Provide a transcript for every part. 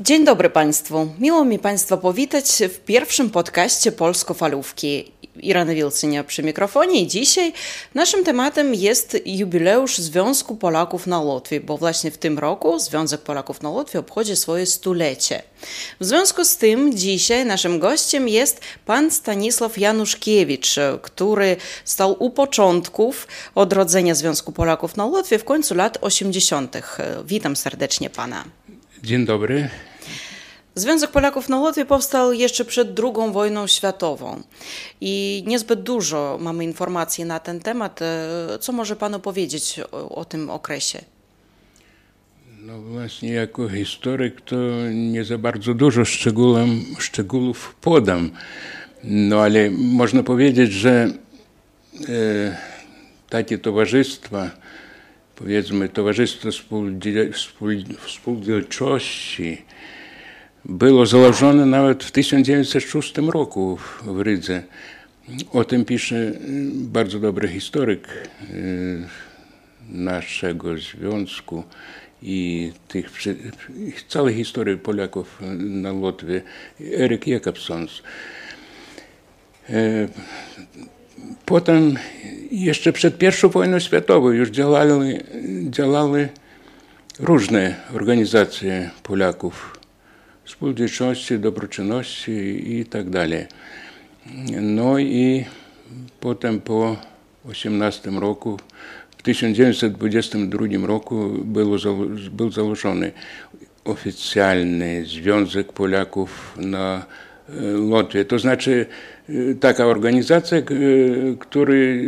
Dzień dobry Państwu. Miło mi Państwa powitać w pierwszym podcaście Polsko-Falówki. Irena Wilcynia przy mikrofonie i dzisiaj naszym tematem jest jubileusz Związku Polaków na Łotwie, bo właśnie w tym roku Związek Polaków na Łotwie obchodzi swoje stulecie. W związku z tym dzisiaj naszym gościem jest pan Stanisław Januszkiewicz, który stał u początków odrodzenia Związku Polaków na Łotwie w końcu lat 80. Witam serdecznie pana. Dzień dobry. Związek Polaków na Łotwie powstał jeszcze przed II wojną światową i niezbyt dużo mamy informacji na ten temat. Co może Pan powiedzieć o, o tym okresie? No właśnie, jako historyk to nie za bardzo dużo szczegółom, szczegółów podam. No ale można powiedzieć, że e, takie towarzystwa, powiedzmy Towarzystwo Współdzielczości, było założone nawet w 1906 roku w Rydze. O tym pisze bardzo dobry historyk naszego związku i tych, całej historii Polaków na Łotwie, Eryk Jakobsons. Potem, jeszcze przed I wojną światową już działały różne organizacje Polaków spółdzielczości, dobroczynności i tak dalej. No i potem po 18 roku, w 1922 roku był, był założony oficjalny Związek Polaków na Łotwie. To znaczy taka organizacja, który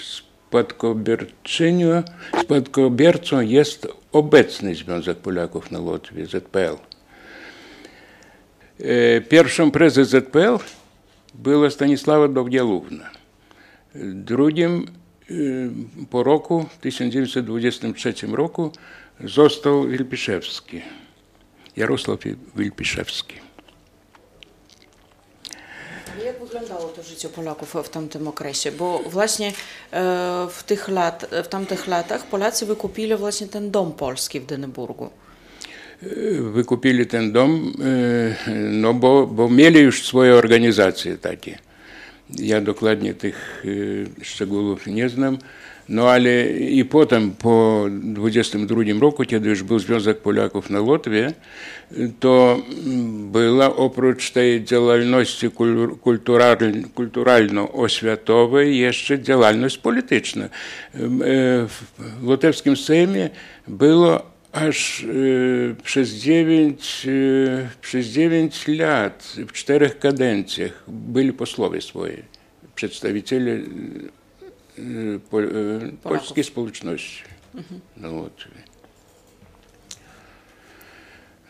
spadkobierczynią, spadkobiercą jest obecny Związek Polaków na Łotwie, ZPL. Pierwszą prezes ZPL była Stanisława Dowdzielówna. Drugim po roku, w 1923 roku, został Wilpiszewski, Jarosław Wilpiszewski. Jak wyglądało to życie Polaków w tamtym okresie? Bo właśnie w tych, lat, w tamtych latach Polacy wykupili właśnie ten dom polski w Dyneburgu wykupili ten dom, no bo, bo mieli już swoje organizacje takie. Ja dokładnie tych szczegółów nie znam. No ale i potem po 22 roku, kiedy już był Związek Polaków na Łotwie, to była oprócz tej działalności kulturalno-oświatowej jeszcze działalność polityczna. W Łotewskim Sejmie było aż y, przez, dziewięć, y, przez dziewięć lat, w czterech kadencjach byli posłowie swoje, przedstawiciele y, po, polskiej społeczności mhm. Łotwie.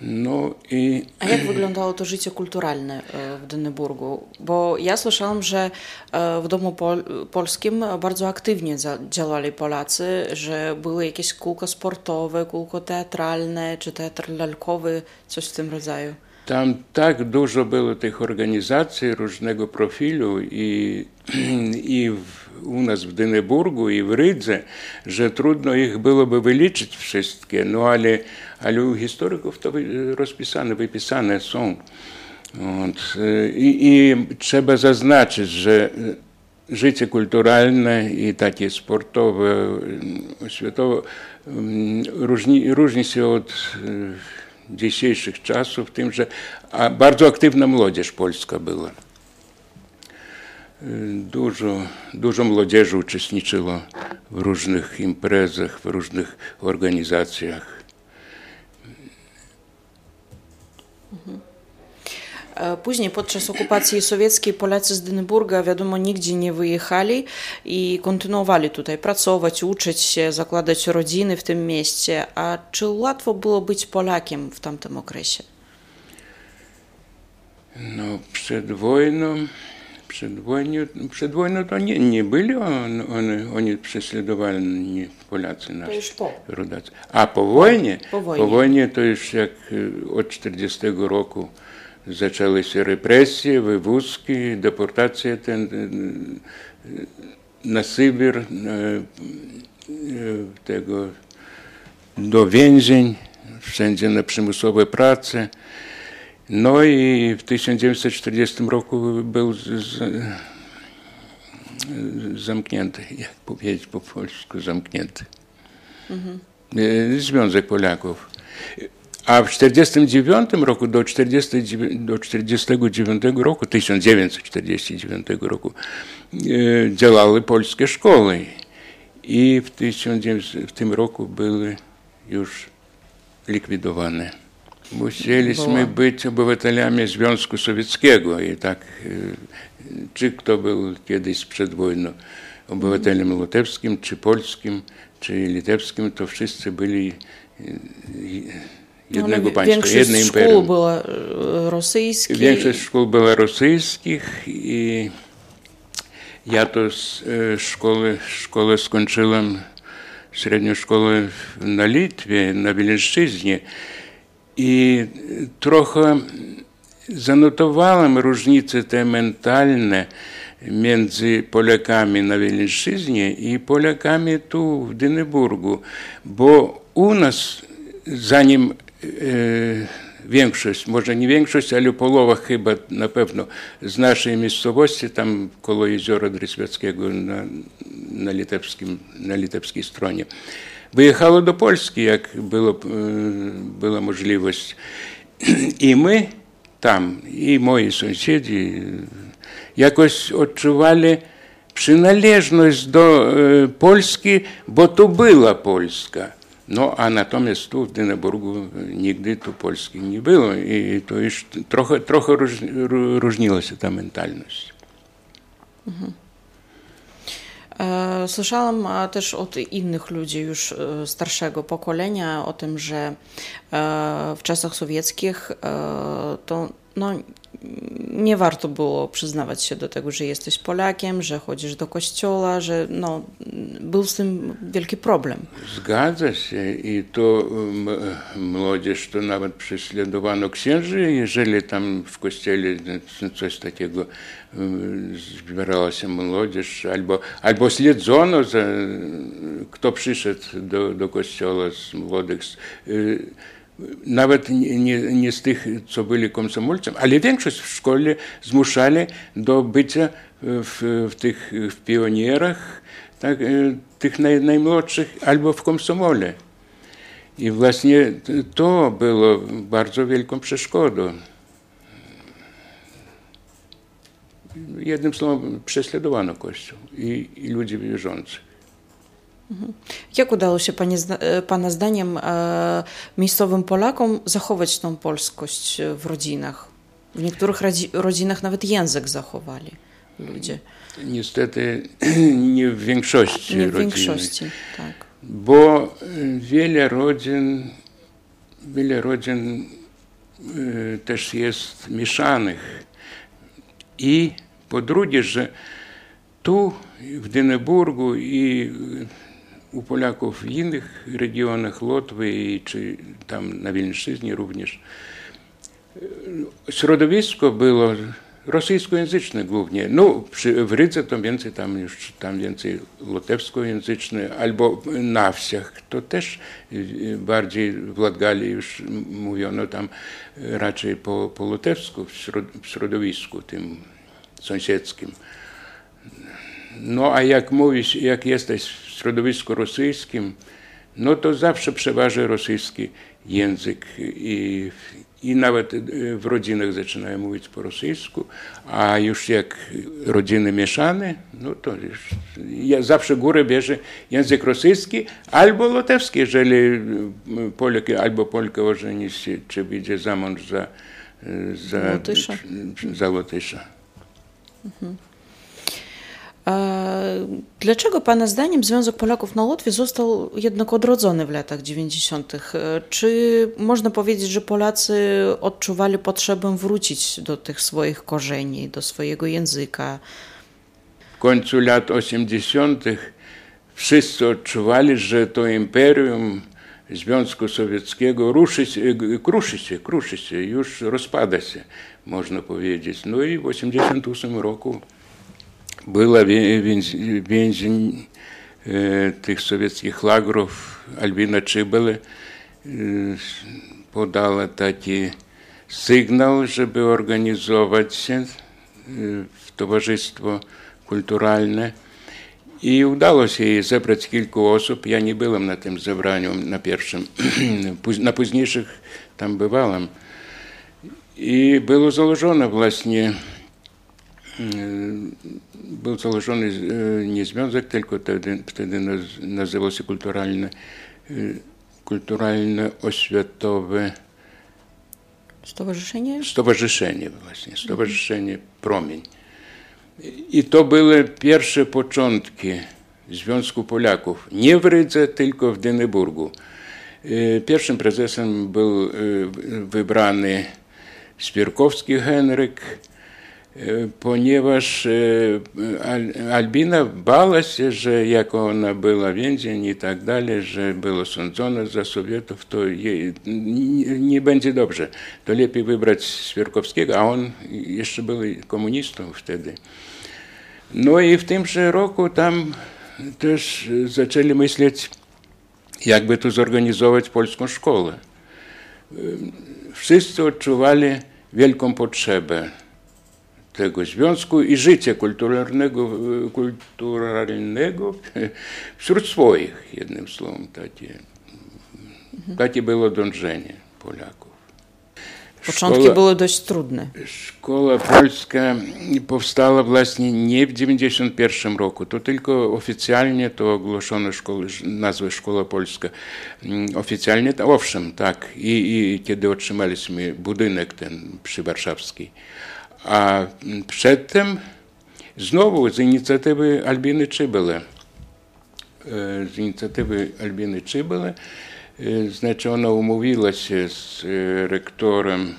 No i... A jak wyglądało to życie kulturalne e, w Dyneburgu? Bo ja słyszałam, że e, w Domu Pol Polskim bardzo aktywnie działali Polacy, że były jakieś kółko sportowe, kółko teatralne, czy teatr lalkowy, coś w tym rodzaju. Tam tak dużo było tych organizacji różnego profilu i, i u nas w Dyneburgu i w Rydze, że trudno ich byłoby wyliczyć wszystkie, no ale, ale u historyków to rozpisane, wypisane są. I, I trzeba zaznaczyć, że życie kulturalne i takie sportowe, oświatowe mm, różni, różni się od dzisiejszych czasów, tym, że bardzo aktywna młodzież polska była. Dużo, dużo młodzieży uczestniczyło w różnych imprezach, w różnych organizacjach. Później podczas okupacji sowieckiej Polacy z Dyneburga, wiadomo, nigdzie nie wyjechali i kontynuowali tutaj pracować, uczyć się, zakładać rodziny w tym mieście. A czy łatwo było być Polakiem w tamtym okresie? No, przed wojną, przed wojną, przed wojną to nie, nie byli on, on, oni prześladowani Polacy nasi. To już po. Rodacy. A po wojnie? Po wojnie. Po wojnie to już jak od 40 roku zaczęły się represje, wywózki, deportacje ten, na Sybir, tego, do więzień. wszędzie na przymusowe prace. No i w 1940 roku był z, z, zamknięty, jak powiedzieć po polsku, zamknięty. Mhm. Związek Polaków. A w 1949 roku do 1949 do 49 roku, 1949 roku działały polskie szkoły i w, 1900, w tym roku były już likwidowane. Musieliśmy być obywatelami Związku Sowieckiego i tak, czy kto był kiedyś przed wojną obywatelem litewskim, czy polskim, czy litewskim, to wszyscy byli jednego no, państwa, jednej imperium. szkół była rosyjskich. Większość szkół była rosyjskich i ja to szkołę, szkołę skończyłem, średnią szkołę na Litwie, na Wileńszczyźnie i trochę zanotowałem różnice te mentalne między Polakami na Wileńszczyźnie i Polakami tu w Dyneburgu, bo u nas zanim większość, może nie większość, ale połowa chyba na pewno z naszej miejscowości, tam koło jeziora Dryswieckiego na, na, litewskim, na litewskiej stronie, wyjechało do Polski, jak było, była możliwość. I my tam, i moi sąsiedzi jakoś odczuwali przynależność do Polski, bo to była Polska. No a natomiast tu w Dyneburgu nigdy tu Polski nie było i to już trochę, trochę różniła się ta mentalność. Mhm. Słyszałam też od innych ludzi już starszego pokolenia o tym, że w czasach sowieckich to no, nie warto było przyznawać się do tego, że jesteś Polakiem, że chodzisz do kościoła, że no, był z tym wielki problem. Zgadza się i to młodzież to nawet prześladowano księży, jeżeli tam w kościele coś takiego zbierała się młodzież, albo, albo śledzono, za, kto przyszedł do, do kościoła z młodych nawet nie, nie z tych, co byli komsomolcami, ale większość w szkole zmuszali do bycia w, w tych w pionierach, tak, tych naj, najmłodszych albo w komsomole. I właśnie to było bardzo wielką przeszkodą. Jednym słowem, prześladowano Kościół i, i ludzi wierzących. Jak udało się Pani, Pana zdaniem miejscowym Polakom zachować tą polskość w rodzinach? W niektórych rodzinach nawet język zachowali ludzie. Niestety nie w większości Nie w większości, tak. Bo wiele rodzin, wiele rodzin też jest mieszanych. I po drugie, że tu w Dyneburgu i u Polaków w innych regionach Łotwy czy tam na Wileńszczyźnie również środowisko było rosyjskojęzyczne głównie. No, przy, w Rydze to więcej tam już tam więcej łotewskojęzyczne, albo na wsiach to też bardziej w Latgali już mówiono tam raczej po, po łotewsku w, środ, w środowisku tym sąsiedzkim. No a jak mówisz, jak jesteś środowisku rosyjskim, no to zawsze przeważy rosyjski język i, i nawet w rodzinach zaczynają mówić po rosyjsku, a już jak rodziny mieszane, no to już ja zawsze górę bierze język rosyjski albo łotewski, jeżeli Polak albo Polka ożeni się, czy wyjdzie za mąż za, za, Łotysza. Za Łotysza. Mhm. Dlaczego Pana zdaniem Związek Polaków na Łotwie został jednak odrodzony w latach 90.? Czy można powiedzieć, że Polacy odczuwali potrzebę wrócić do tych swoich korzeni, do swojego języka? W końcu lat 80. wszyscy odczuwali, że to imperium Związku Sowieckiego ruszy się, kruszy się, kruszy się, już rozpada się, można powiedzieć. No i w 88 roku była więzień tych sowieckich lagrów Albina Czybele, podała taki sygnał, żeby organizować się w towarzystwo kulturalne. I udało się jej zebrać kilku osób. Ja nie byłem na tym zebraniu, na pierwszym. Na późniejszych tam bywałem. I było założone właśnie, był założony nie związek, tylko wtedy, wtedy nazywał się kulturalne, kulturalne oświatowe Stowarzyszenie? Stowarzyszenie właśnie, Stowarzyszenie Promień. I to były pierwsze początki Związku Polaków. Nie w Rydze, tylko w Dyneburgu. Pierwszym prezesem był wybrany Spierkowski Henryk, ponieważ Albina bała się, że jak ona była więzień i tak dalej, że była sądzona za Sowietów, to jej nie będzie dobrze. To lepiej wybrać Spierkowskiego, a on jeszcze był komunistą wtedy. No i w tymże roku tam też zaczęli myśleć, jakby tu zorganizować polską szkołę. Wszyscy odczuwali wielką potrzebę tego związku i życia kulturalnego, kulturalnego wśród swoich, jednym słowem, takie, takie było dążenie Polaków. Początki szkoła, były dość trudne. Szkoła polska powstała właśnie nie w 1991 roku. To tylko oficjalnie to ogłoszono szkołę, nazwę Szkoła Polska. Oficjalnie, to, owszem, tak. I, I kiedy otrzymaliśmy budynek ten przywarszawski. A przedtem znowu z inicjatywy Albiny Czybele. Z inicjatywy Albiny Czybele znaczy ona umówiła się z rektorem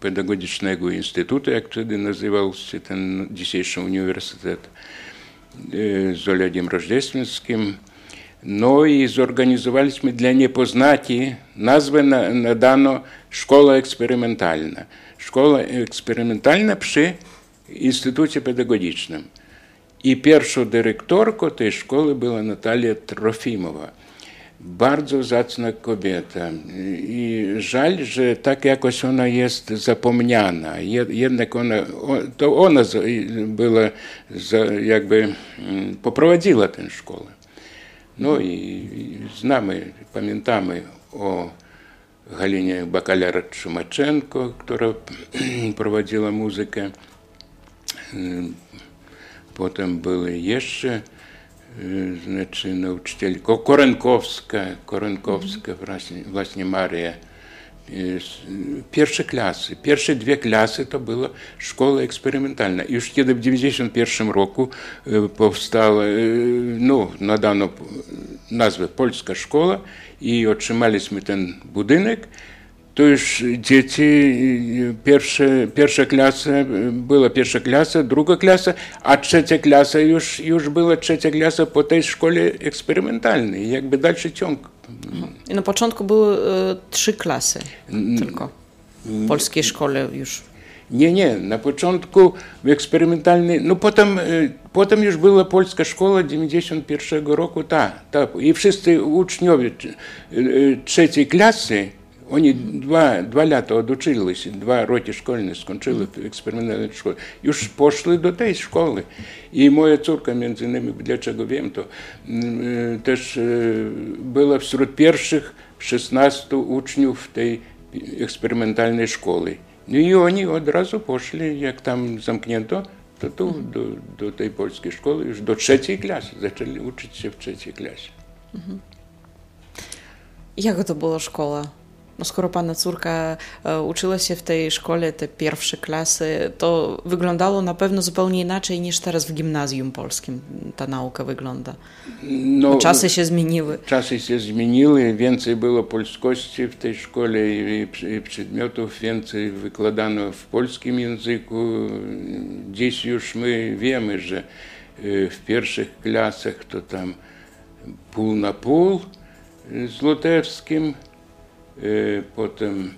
Pedagogicznego Instytutu, jak wtedy nazywał się ten dzisiejszy uniwersytet, z Olegiem Rożdestwińskim. No i zorganizowaliśmy dla niepoznaki, nazwę nadano Szkoła Eksperymentalna. Szkoła eksperymentalna przy Instytucie Pedagogicznym. I pierwszą dyrektorką tej szkoły była Natalia Trofimowa bardzo zacna kobieta i żal, że tak jakoś ona jest zapomniana. Jednak ona, to ona była, jakby poprowadziła tę szkołę. No i znamy, pamiętamy o Galinie Bakaler Trzymaczenko, która prowadziła muzykę. Potem były jeszcze znaczy nauczycielka Korenkowska, Korenkowska właśnie, właśnie Maria. Pierwsze klasy, pierwsze dwie klasy to była szkoła eksperymentalna. Już kiedy w 1991 roku powstała, no, nadano nazwę Polska Szkoła i otrzymaliśmy ten budynek, to już dzieci, pierwsze, pierwsza klasa, była pierwsza klasa, druga klasa, a trzecia klasa już, już była trzecia klasa po tej szkole eksperymentalnej, jakby dalszy ciąg. I na początku były y, trzy klasy tylko w polskiej szkole już. Nie, nie, na początku w eksperymentalnej, no potem, potem już była polska szkoła 91 roku, ta, ta, i wszyscy uczniowie trzeciej klasy Они два, два лята одучились, два роки школьні скончили в експериментальній школі. І ж пішли до тієї школи. І моя цурка між ними, для чого вім, то е, теж е, була серед перших 16 учнів тієї експериментальної школи. Ну і вони одразу пішли, як там замкнено, то ту, до, до тієї польської школи, до третьої класи, почали вчитися в третій класі. Як це була школа? No skoro pana córka uczyła się w tej szkole, te pierwsze klasy, to wyglądało na pewno zupełnie inaczej niż teraz w gimnazjum polskim ta nauka wygląda. No, czasy się zmieniły. Czasy się zmieniły, więcej było polskości w tej szkole i, i przedmiotów więcej wykładano w polskim języku. Dziś już my wiemy, że w pierwszych klasach to tam pół na pół z Lutewskim, Potem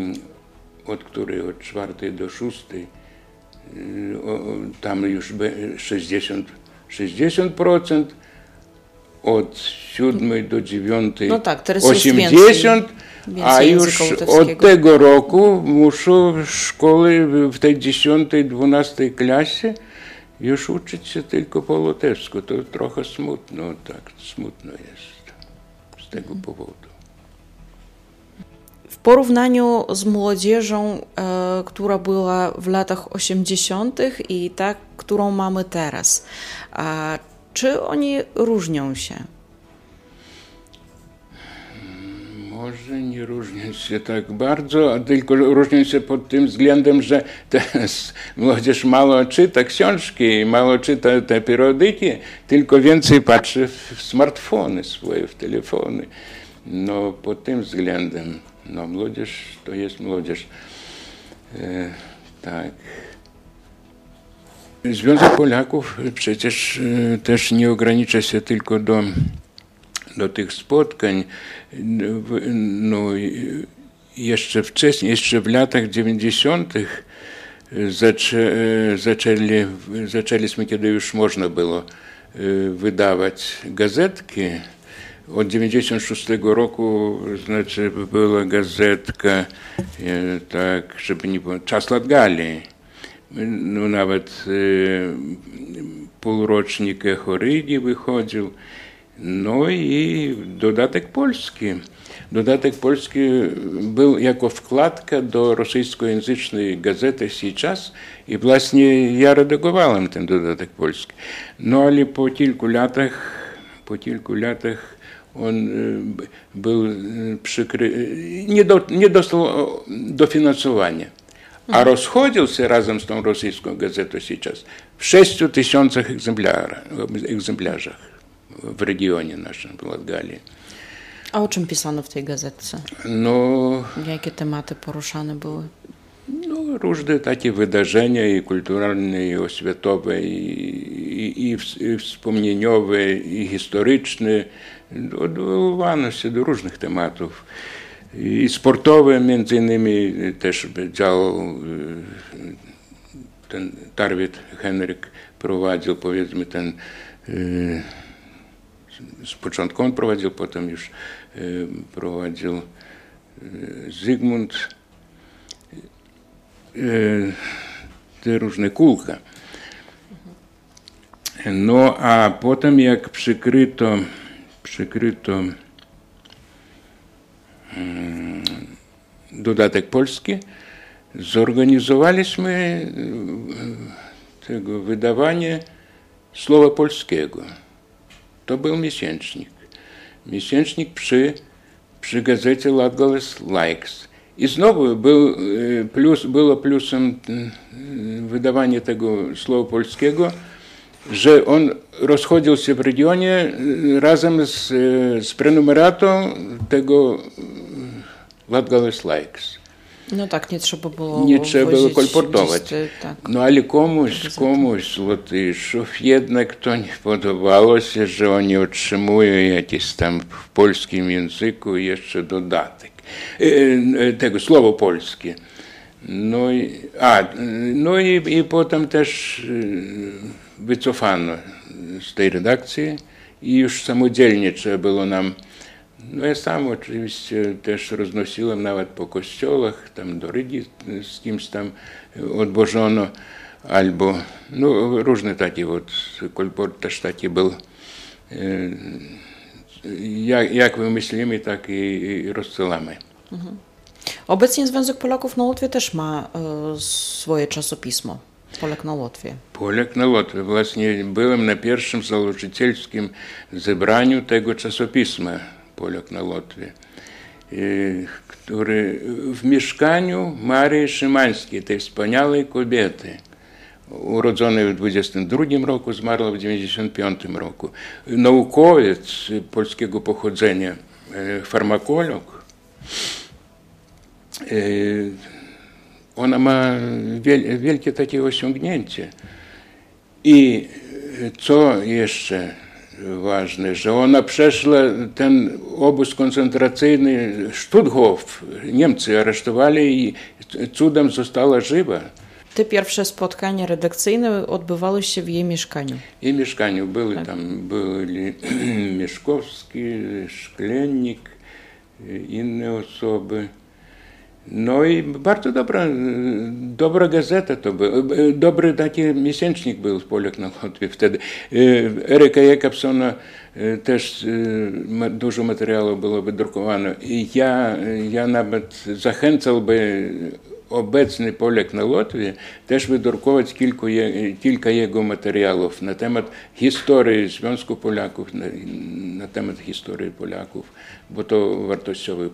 od której od czwartej do szóstej tam już 60, 60%, od 7 do 9 No tak, teraz 80, więcej a już od tego roku muszą szkoły w tej 10-12 klasie już uczyć się tylko po łotewsku. To trochę smutno, tak, smutno jest z tego powodu. Porównaniu z młodzieżą, e, która była w latach 80. i ta, którą mamy teraz, czy oni różnią się? Może nie różnią się tak bardzo, a tylko różnią się pod tym względem, że teraz młodzież mało czyta książki, mało czyta te periodyki, tylko więcej patrzy w smartfony swoje, w telefony. No pod tym względem, no młodzież to jest młodzież. E, tak. Związek Polaków przecież e, też nie ogranicza się tylko do do tych spotkań, no, jeszcze wcześniej, jeszcze w latach 90. Zaczę, zaczęli, zaczęliśmy, kiedy już można było wydawać gazetki. Od 96 roku, znaczy, była gazetka, tak, żeby nie było, Czas Latgali. No, nawet półrocznik Echo Rygi wychodził. No i dodatek polski. Dodatek polski był jako wkładka do rosyjskojęzycznej gazety Сейчас i właśnie ja redagowałem ten dodatek polski. No ale po kilku latach, po kilku latach on był przykry... nie, do, nie dostał dofinansowania. A rozchodził się razem z tą rosyjską gazetą Сейчас w 6 tysiącach egzemplarzach w regionie naszym, w Latgalii. A o czym pisano w tej gazetce? No, Jakie tematy poruszane były? no różne takie wydarzenia i kulturalne, i oświatowe, i, i, i, i wspomnieniowe, i historyczne. Odwoływano do różnych tematów. I sportowe, między innymi też działał ten Tarwit Henryk prowadził, powiedzmy, ten z początku on prowadził, potem już prowadził Zygmunt, te różne kółka. No a potem jak przykryto, przykryto dodatek polski, zorganizowaliśmy tego wydawanie słowa polskiego. To był miesięcznik. Miesięcznik przy, przy gazecie Latgales Likes. I znowu był plus, było plusem wydawanie tego słowa polskiego, że on rozchodził się w regionie razem z, z prenumeratą tego Latgales Likes. No tak, nie trzeba było Nie trzeba było kolportować. listy, tak. No ale komuś, komuś z Lotyszów jednak to nie podobało się, że oni otrzymują jakiś tam w polskim języku jeszcze dodatek e, tego słowo polskie. No i, a, no i, i potem też e, wycofano z tej redakcji i już samodzielnie trzeba było nam no ja sam oczywiście też roznosiłem nawet po kościołach, tam do Rygi z kimś tam odbożono, albo no różne takie вот, kolport też taki był. Jak, jak wymyślimy, tak i, i rozsyłamy. Mhm. Obecnie Związek Polaków na Łotwie też ma e, swoje czasopismo. Polak na Łotwie. Właśnie byłem na pierwszym założycielskim zebraniu tego czasopisma Polak na Łotwie, który w mieszkaniu Marii Szymańskiej, tej wspaniałej kobiety, urodzonej w 22 roku, zmarła w 95 roku. Naukowiec polskiego pochodzenia, farmakolog. Ona ma wielkie takie osiągnięcie. I co jeszcze ważne, że ona przeszła ten obóz koncentracyjny Stutthof. Niemcy aresztowali i cudem została żywa. te pierwsze spotkania redakcyjne odbywały się w jej mieszkaniu. Jej mieszkaniu były tak. tam byli Mieszkowski, Szklennik, inne osoby. Był Polak na Łotwie wtedy. Eryka Jakobsona też dużo materiału było wydrukowane. I ja, ja nawet zachęcałby obecny Polak na Łotwie też wydrukować kilku je, kilka jego materiałów na temat historii Związku Polaków, na, na temat historii Polaków, bo to wartościowy,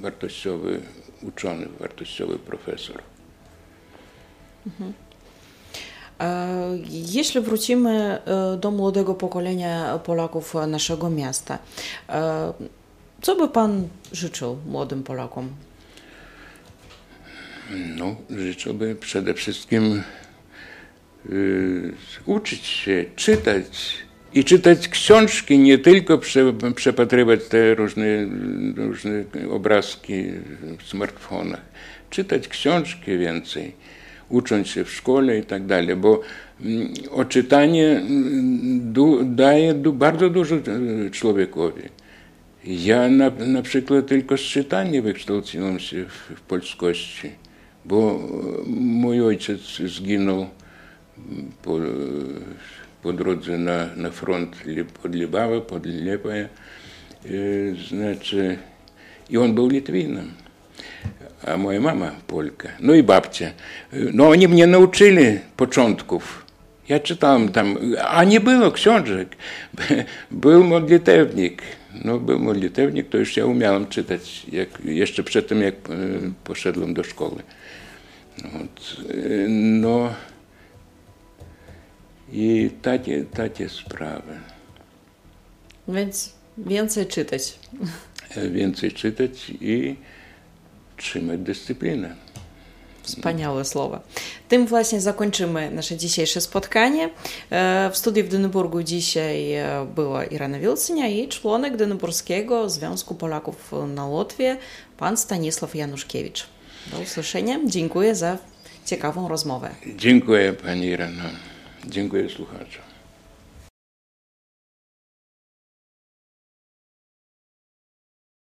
wartościowy uczony, wartościowy profesor. Mhm. Jeśli wrócimy do młodego pokolenia Polaków naszego miasta, co by Pan życzył młodym Polakom? No, życzyłbym przede wszystkim y, uczyć się, czytać, i czytać książki, nie tylko prze, przepatrywać te różne, różne obrazki w smartfonach. Czytać książki więcej, ucząc się w szkole i tak dalej, bo mm, oczytanie mm, daje bardzo dużo e, człowiekowi. Ja na, na przykład tylko z czytania wykształciłem się w, w polskości, bo mój ojciec zginął po, po drodze na, na front pod Libawa, pod Liepaja. Znaczy, i on był Litwinem, a moja mama Polka, no i babcia. No oni mnie nauczyli początków. Ja czytałem tam, a nie było książek. Był modlitewnik. No, był modlitewnik, to już ja umiałem czytać, jak, jeszcze przed tym, jak poszedłem do szkoły. No, i takie, takie sprawy. Więc więcej czytać. Więcej czytać i trzymać dyscyplinę. Wspaniałe słowa. Tym właśnie zakończymy nasze dzisiejsze spotkanie. W studiu w Dyneburgu dzisiaj była Irena Wilcynia i członek Dyneburskiego Związku Polaków na Łotwie, pan Stanisław Januszkiewicz. Do usłyszenia. Dziękuję za ciekawą rozmowę. Dziękuję pani Irena. Dziękuję słuchaczom.